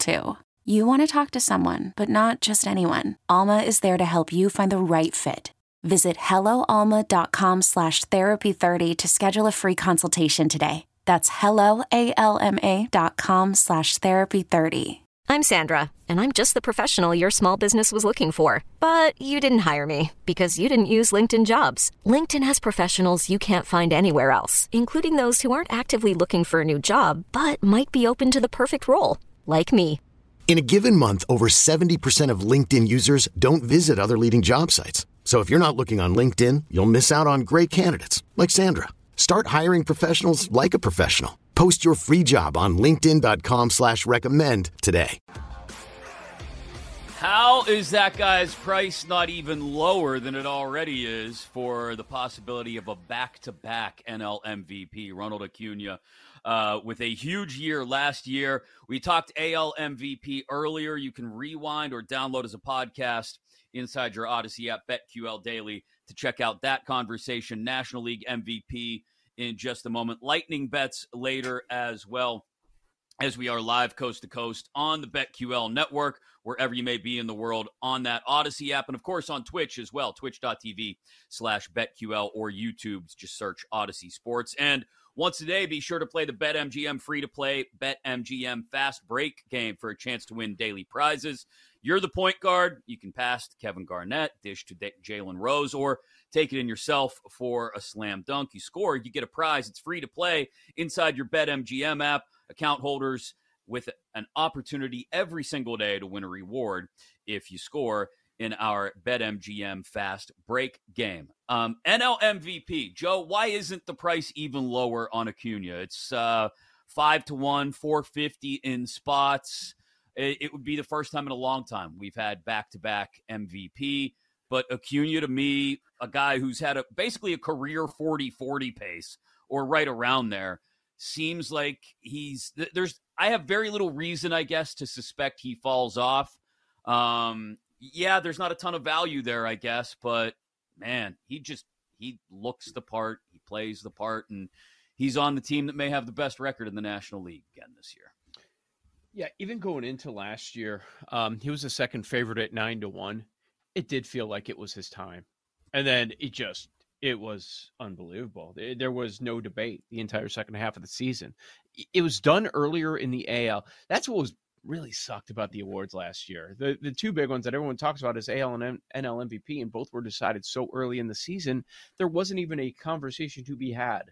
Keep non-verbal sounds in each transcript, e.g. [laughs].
too. You want to talk to someone, but not just anyone. Alma is there to help you find the right fit. Visit helloalma.com slash therapy30 to schedule a free consultation today. That's helloalma.com slash therapy30. I'm Sandra, and I'm just the professional your small business was looking for. But you didn't hire me because you didn't use LinkedIn jobs. LinkedIn has professionals you can't find anywhere else, including those who aren't actively looking for a new job, but might be open to the perfect role, like me. In a given month, over 70% of LinkedIn users don't visit other leading job sites. So if you're not looking on LinkedIn, you'll miss out on great candidates like Sandra. Start hiring professionals like a professional. Post your free job on linkedin.com slash recommend today. How is that guy's price not even lower than it already is for the possibility of a back-to-back NL MVP? Ronald Acuna uh, with a huge year last year. We talked AL MVP earlier. You can rewind or download as a podcast inside your Audacy app, BetQL Daily, to check out that conversation. National League MVP in just a moment. Lightning bets later as well as we are live coast to coast on the BetQL network, wherever you may be in the world, on that Audacy app, and of course on Twitch as well, twitch.tv slash BetQL or YouTube. Just search Audacy Sports. And once a day, be sure to play the BetMGM free to play BetMGM fast break game for a chance to win daily prizes. You're the point guard. You can pass to Kevin Garnett, dish to Jalen Rose, or take it in yourself for a slam dunk. You score, you get a prize. It's free to play inside your BetMGM app. Account holders with an opportunity every single day to win a reward if you score in our BetMGM fast break game. Um, NL MVP, Joe, why isn't the price even lower on Acuna? It's uh, five to one, 450 in spots. It, it would be the first time in a long time we've had back to back MVP. But Acuna, to me, a guy who's had a basically a career 40 40 pace or right around there seems like he's there's I have very little reason, I guess, to suspect he falls off. Um, yeah, there's not a ton of value there, I guess, but man, he just he looks the part, he plays the part, and he's on the team that may have the best record in the National League again this year. Yeah, even going into last year, um, he was the second favorite at nine to one. It did feel like it was his time, and then it just it was unbelievable. There was no debate the entire second half of the season. It was done earlier in the AL. That's what was really sucked about the awards last year. The the two big ones that everyone talks about is AL and NL MVP, and both were decided so early in the season. There wasn't even a conversation to be had.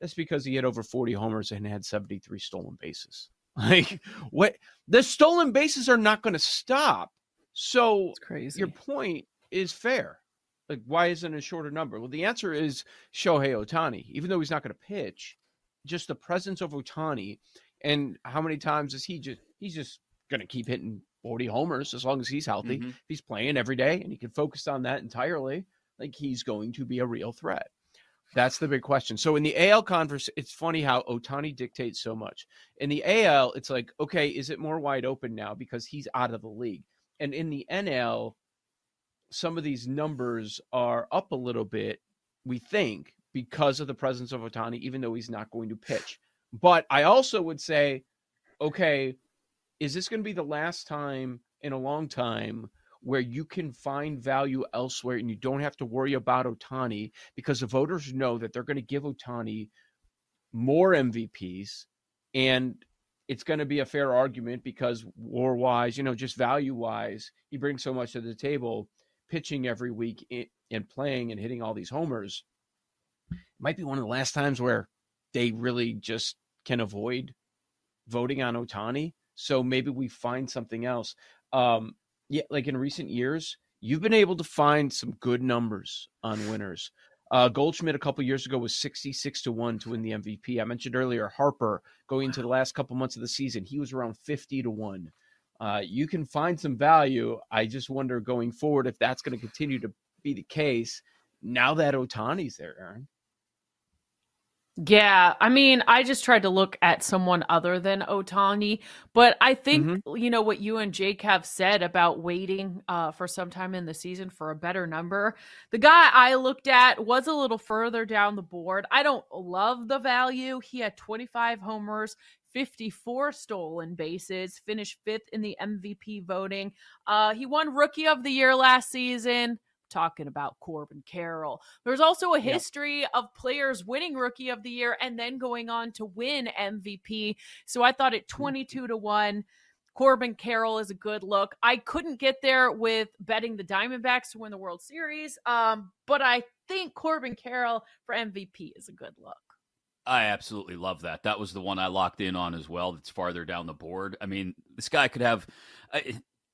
That's because he had over 40 homers and had 73 stolen bases. [laughs] Like what? The stolen bases are not going to stop. So your point is fair. Like, why isn't a shorter number? Well, the answer is Shohei Ohtani. Even though he's not going to pitch, just the presence of Ohtani and how many times is he just he's just going to keep hitting 40 homers as long as he's healthy. Mm-hmm. If he's playing every day and he can focus on that entirely, like he's going to be a real threat. That's the big question. So in the AL converse, it's funny how Ohtani dictates so much. In the AL, it's like, okay, is it more wide open now because he's out of the league? And in the NL, some of these numbers are up a little bit, we think, because of the presence of Ohtani, even though he's not going to pitch. But I also would say, okay, is this going to be the last time in a long time where you can find value elsewhere and you don't have to worry about Ohtani because the voters know that they're going to give Ohtani more MVPs and it's going to be a fair argument because war wise, you know, just value wise, he brings so much to the table pitching every week and playing and hitting all these homers, it might be one of the last times where they really just can avoid voting on Ohtani. So maybe we find something else. Um, yeah, like in recent years, you've been able to find some good numbers on winners. Uh, Goldschmidt a couple years ago was 66 to 1 to win the MVP. I mentioned earlier Harper going into the last couple months of the season, he was around 50 to 1. Uh, you can find some value. I just wonder going forward if that's going to continue to be the case now that Ohtani's there, Erin. Yeah, I mean, I just tried to look at someone other than Ohtani, but I think mm-hmm. you know what you and Jake have said about waiting uh, for some time in the season for a better number. The guy I looked at was a little further down the board. I don't love the value. He had 25 homers, 54 stolen bases, finished fifth in the MVP voting. Uh, he won Rookie of the Year last season talking about Corbin Carroll. There's also a history of players winning rookie of the year and then going on to win MVP. So I thought at mm-hmm. 22 to 1 Corbin Carroll is a good look. I couldn't get there with betting the Diamondbacks to win the World Series, um, but I think Corbin Carroll for MVP is a good look. I absolutely love that. That was the one I locked in on as well. That's farther down the board. I mean, this guy could have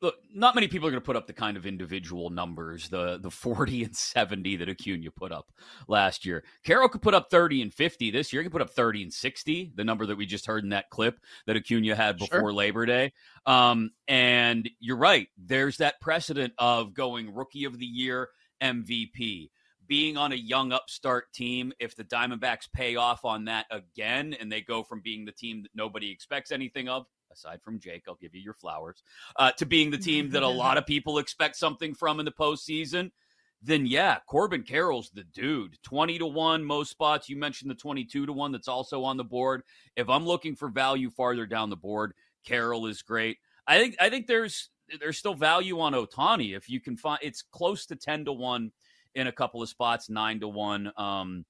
look, not many people are going to put up the kind of individual numbers, the the 40 and 70 that Acuna put up last year. Carroll could put up 30 and 50 this year. He could put up 30 and 60, the number that we just heard in that clip that Acuna had before sure. Labor Day. Um, and you're right. There's that precedent of going rookie of the year, MVP being on a young upstart team, if the Diamondbacks pay off on that again and they go from being the team that nobody expects anything of aside from Jake, I'll give you your flowers, uh, to being the team that a lot [laughs] of people expect something from in the postseason, then yeah, Corbin Carroll's the dude. 20 to 1, most spots. You mentioned the 22 to 1 that's also on the board. If I'm looking for value farther down the board, Carroll is great. I think I think there's there's still value on Ohtani if you can find it's close to 10 to 1 in a couple of spots, 9 to 1. Um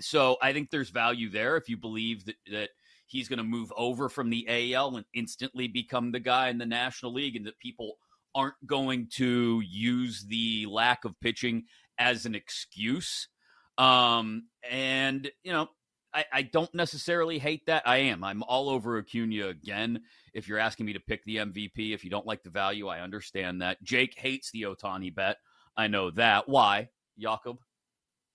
so I think there's value there if you believe that that he's going to move over from the AL and instantly become the guy in the National League, and that people aren't going to use the lack of pitching as an excuse. Um, and, you know, I, I, don't necessarily hate that. I am. I'm all over Acuna again. If you're asking me to pick the MVP, if you don't like the value, I understand that. Jake hates the Ohtani bet. I know that. Why, Jakob?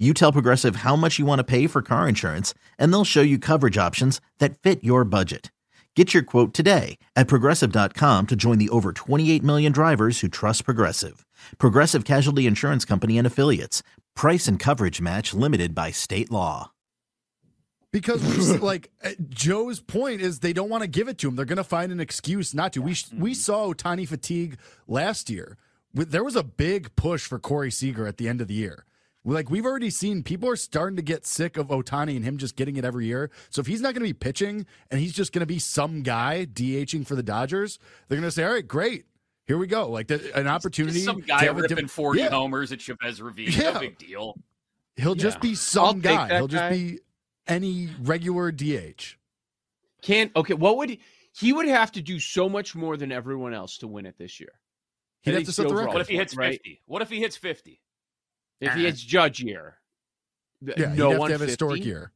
you tell Progressive how much you want to pay for car insurance, and they'll show you coverage options that fit your budget. Get your quote today at progressive.com to join the over 28 million drivers who trust Progressive. Progressive Casualty Insurance Company and Affiliates. Price and coverage match limited by state law. Because, like, uh, [laughs] Joe's point is they don't want to give it to him. They're going to find an excuse not to. We, we saw Ohtani fatigue last year. There was a big push for Corey Seager at the end of the year. Like we've already seen, people are starting to get sick of Ohtani and him just getting it every year. So if he's not going to be pitching and he's just going to be some guy DHing for the Dodgers, they're going to say, "All right, great, here we go." Like the, an opportunity. Just some guy ripping forty yeah. homers at Chavez Ravine. Yeah. No big deal. He'll yeah. just be some guy. He'll guy. just be any regular DH. Can't okay. What would he, he would have to do so much more than everyone else to win it this year? He'd have to set the record. What if he hits right? fifty? What if he hits fifty? If he hits Judge year, yeah, no one have historic year.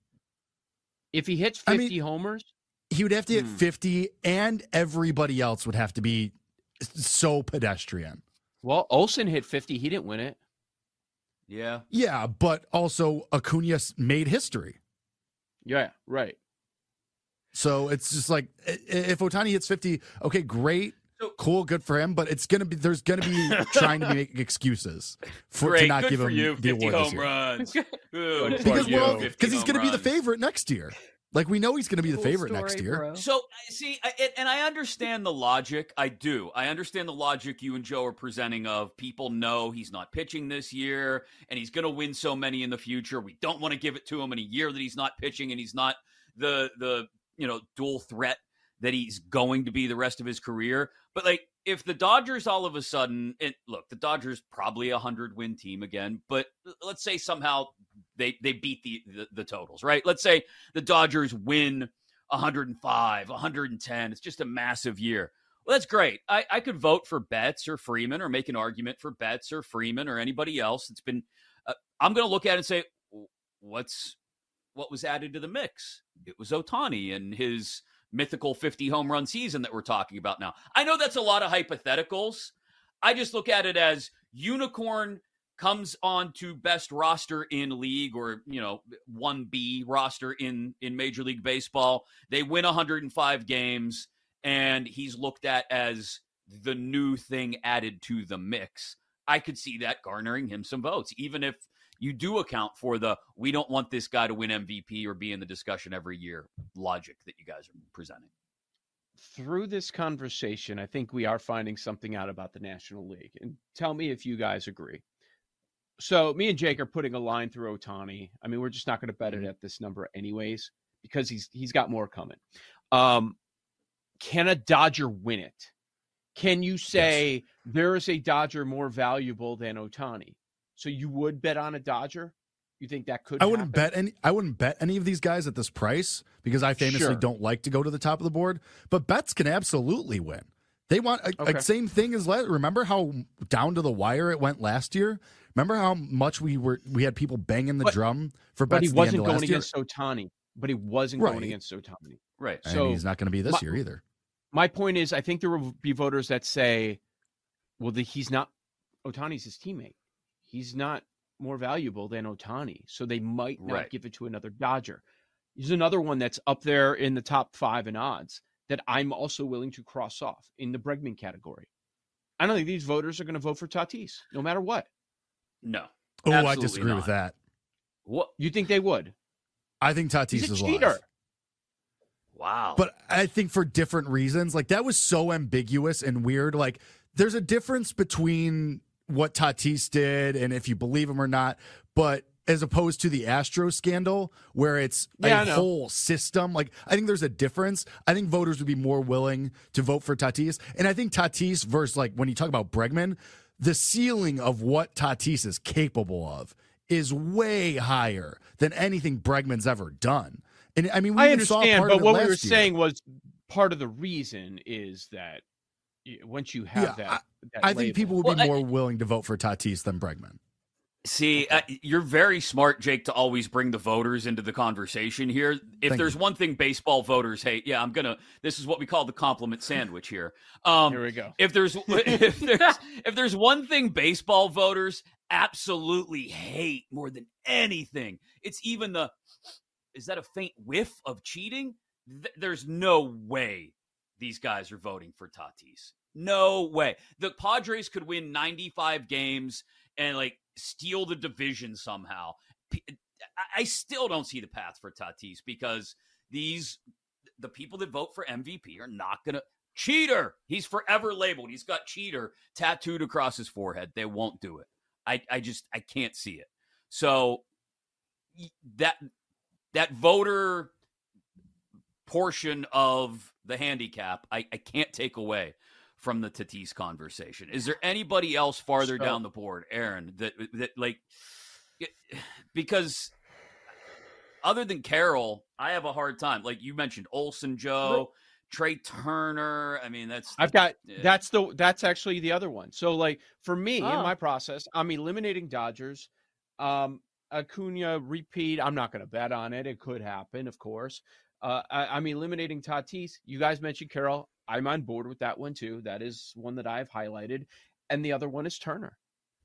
If he hits fifty I mean, homers, he would have to hit hmm. fifty, and everybody else would have to be so pedestrian. Well, Olson hit fifty; he didn't win it. Yeah, yeah, but also Acuna made history. Yeah, right. So it's just like if Ohtani hits 50, okay, great. Cool, good for him, but it's gonna be there's gonna be [laughs] trying to make excuses for Great, to not give him you, the 50 award home this year. runs. [laughs] Good Because well, 50 because he's home gonna be the favorite next year. Like we know he's gonna be the Cool favorite story, next year. bro. So I- see, I, and- and I understand the logic. I do. I understand the logic you and Joe are presenting. Of people know he's not pitching this year, and he's going to win so many in the future. We don't want to give it to him in a year that he's not pitching, and he's not the the you know dual threat that he's going to be the rest of his career. But like, if the Dodgers all of a sudden, it, look, the Dodgers probably a hundred win team again, but let's say somehow they they beat the, the the totals, right? Let's say the Dodgers win 105, 110. It's just a massive year. Well, that's great. I, I could vote for Betts or Freeman or make an argument for Betts or Freeman or anybody else. It's been. Uh, I'm going to look at it and say, what's what was added to the mix? It was Ohtani and his mythical 50 home run season that we're talking about now. I know that's a lot of hypotheticals. I just look at it as unicorn comes on to best roster in league or you know 1b roster in in major league baseball they win 105 games and he's looked at as the new thing added to the mix i could see that garnering him some votes even if you do account for the we don't want this guy to win mvp or be in the discussion every year logic that you guys are presenting Through this conversation, I think we are finding something out about the National League. And tell me if you guys agree. So, me and Jake are putting a line through Ohtani. I mean, we're just not going to bet it at this number, anyways, because he's he's got more coming. Um, can a Dodger win it? Can you say there is a Dodger more valuable than Ohtani? So you would bet on a Dodger? You think that could? I wouldn't happen? bet any. I wouldn't bet any of these guys at this price because I famously Sure. don't like to go to the top of the board. But Betts can absolutely win. They want a, Okay. a same thing as last. Remember how down to the wire it went last year. Remember how much we were we had people banging the But- drum for But Betts he at the end wasn't going last year. against Ohtani. But he wasn't Right. going against Ohtani. right and so he's not going to be this my- year either. My point is, I think there will be voters that say, "Well, the, he's not Ohtani's his teammate. He's not more valuable than Ohtani, so they might not Right. give it to another Dodger." He's another one that's up there in the top five in odds that I'm also willing to cross off in the Bregman category. I don't think these voters are going to vote for Tatis, no matter what. no Oh, I absolutely disagree with that. what You think they would? I think Tatis is a is cheater. live. wow But I think for different reasons. Like that was so ambiguous and weird. Like there's a difference between what Tatis did and if you believe him or not, but as opposed to the Astro scandal where it's Yeah, a whole system. Like I think there's a difference. I think voters would be more willing to vote for Tatis. And I think Tatis versus like when you talk about Bregman, the ceiling of what Tatis is capable of is way higher than anything Bregman's ever done. And I mean, we I understand, but what we were year. saying was part of the reason is that once you have Yeah, that, that I think label- people would Well, be I- more willing to vote for Tatis than Bregman. See, uh, you're very smart, Jake, to always bring the voters into the conversation here. If Thank there's you. one thing baseball voters hate, yeah, I'm gonna. This is what we call the compliment sandwich here. Um, Here we go. If there's [laughs] if there's if there's one thing baseball voters absolutely hate more than anything, it's even the is that a faint whiff of cheating? Th- there's no way these guys are voting for Tatis. No way. The Padres could win 95 games and like steal the division somehow. I still don't see the path for Tatis because these the people that vote for MVP are not going to cheater. He's forever labeled. He's got cheater tattooed across his forehead. They won't do it. I I just I can't see it. So that that voter portion of the handicap, I, I can't take away from the Tatis conversation. Is there anybody else farther So- down the board, Erin, that that like because other than Carroll, I have a hard time. Like you mentioned, Olson Joe, Trey Turner. I mean, that's I've got yeah. that's the that's actually the other one. So like for me in Oh. my process, I'm eliminating Dodgers. Um Acuna repeat. I'm not going to bet on it. It could happen, of course. Uh, I, I'm eliminating Tatis. You guys mentioned Carroll. I'm on board with that one too. That is one that I've highlighted, and the other one is Turner.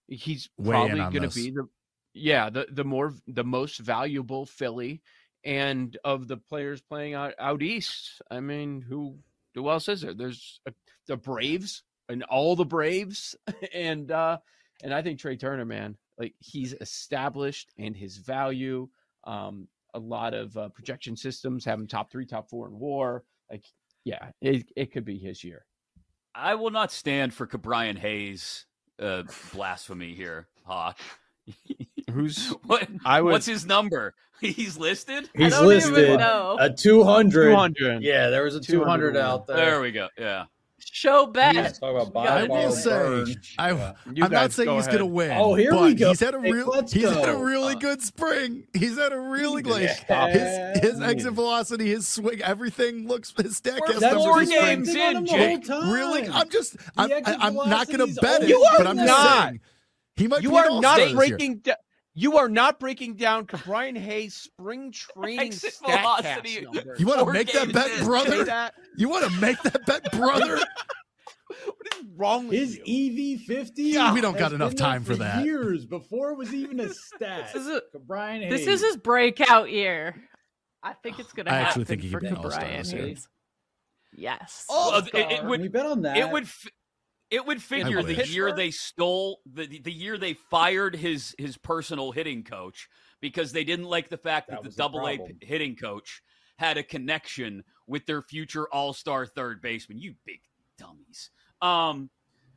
He's in probably going to be the yeah the the more the most valuable Philly and of the players playing out, out east, I mean, who who else is there? There's a, the Braves and all the Braves, [laughs] and uh and I think Trey Turner, man, like he's established and his value. Um, a lot of uh, projection systems have him top three, top four in WAR. Like, yeah, it it could be his year. I will not stand for Ke'Bryan Hayes uh, blasphemy here, Hawk. [laughs] Who's [laughs] what? I would, What's his number? [laughs] He's listed. He's don't even listed know. a 200. 200. Yeah, there was a 200, 200 out there. There we go. Yeah. Show bet. Talk about I will say, burn. I, Yeah. You I'm not saying go he's going to win. Oh, here but we go. He's had a Hey, real, let's he's had a really Uh, good spring. He's had a really like Yeah. his his exit velocity, his swing, everything looks his stack We're has That's numbers four he's spring. games been on in, him the whole Jake. Really, I'm just, I'm, I, am not going to bet it, You are but I'm not. saying he might. You be an are not all-star this breaking down. You are not breaking down Brian Hayes' spring [laughs] training Exit stat velocity. numbers. You want to make that bet, brother? that? You want to make that bet, brother? What is wrong with His you? EV50. Yeah, we don't got enough time for that. Years before it was even a stat. [laughs] This is a- Brian Hayes. This is his breakout year. I think it's gonna I happen actually think he for could be an all-star Brian this Yes. Well, it- it Can would- we bet on that? It would. F- it would figure the wish. year they stole the the year they fired his his personal hitting coach because they didn't like the fact that, That the double A problem. hitting coach had a connection with their future All Star third baseman. You big dummies. Um,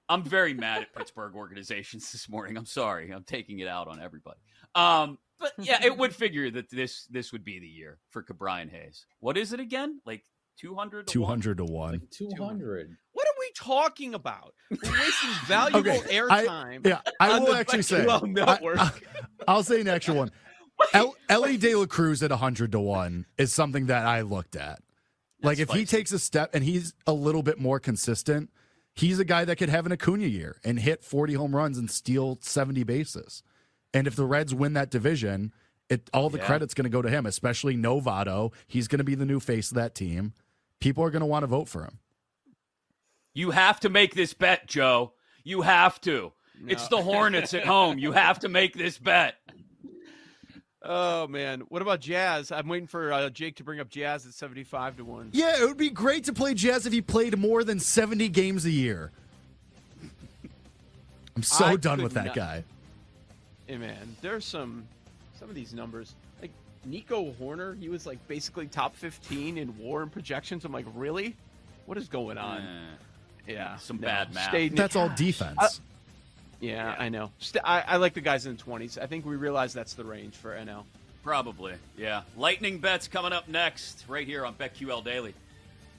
I'm very mad at Pittsburgh organizations [laughs] this morning. I'm sorry. I'm taking it out on everybody. Um, but yeah, it would figure that this this would be the year for Brian Hayes. What is it again? Like 200 Two hundred to one. like 200. What are we talking about? We're wasting [laughs] valuable Okay, airtime. Yeah, I will actually say. Network. [laughs] I, will say an extra one. [laughs] El, Elly De La Cruz at hundred to one is something that I looked at. like if he takes a step and he's a little bit more consistent, he's a guy that could have an Acuna year and hit forty home runs and steal seventy bases. And if the Reds win that division, it all the Yeah. credit's going to go to him, especially Novato. He's going to be the new face of that team. People are going to want to vote for him. You have to make this bet, Joe. You have to. It's the Hornets at home. You have to make this bet. Oh man, what about Jazz? I'm waiting for uh, Jake to bring up Jazz at 75 to one. Yeah, it would be great to play Jazz if he played more than 70 games a year. I'm so I done with that not- guy. Hey man, there's some some of these numbers. Like Nico Hoerner, he was like basically top 15 in WAR and projections. I'm like, really? What is going on? Eh, yeah, some no. bad math. Stay- That's all defense. Uh, yeah, I know. St- I, I like the guys in the 20s. I think we realize that's the range for NL. probably. Yeah. Lightning bets coming up next, right here on BetQL Daily.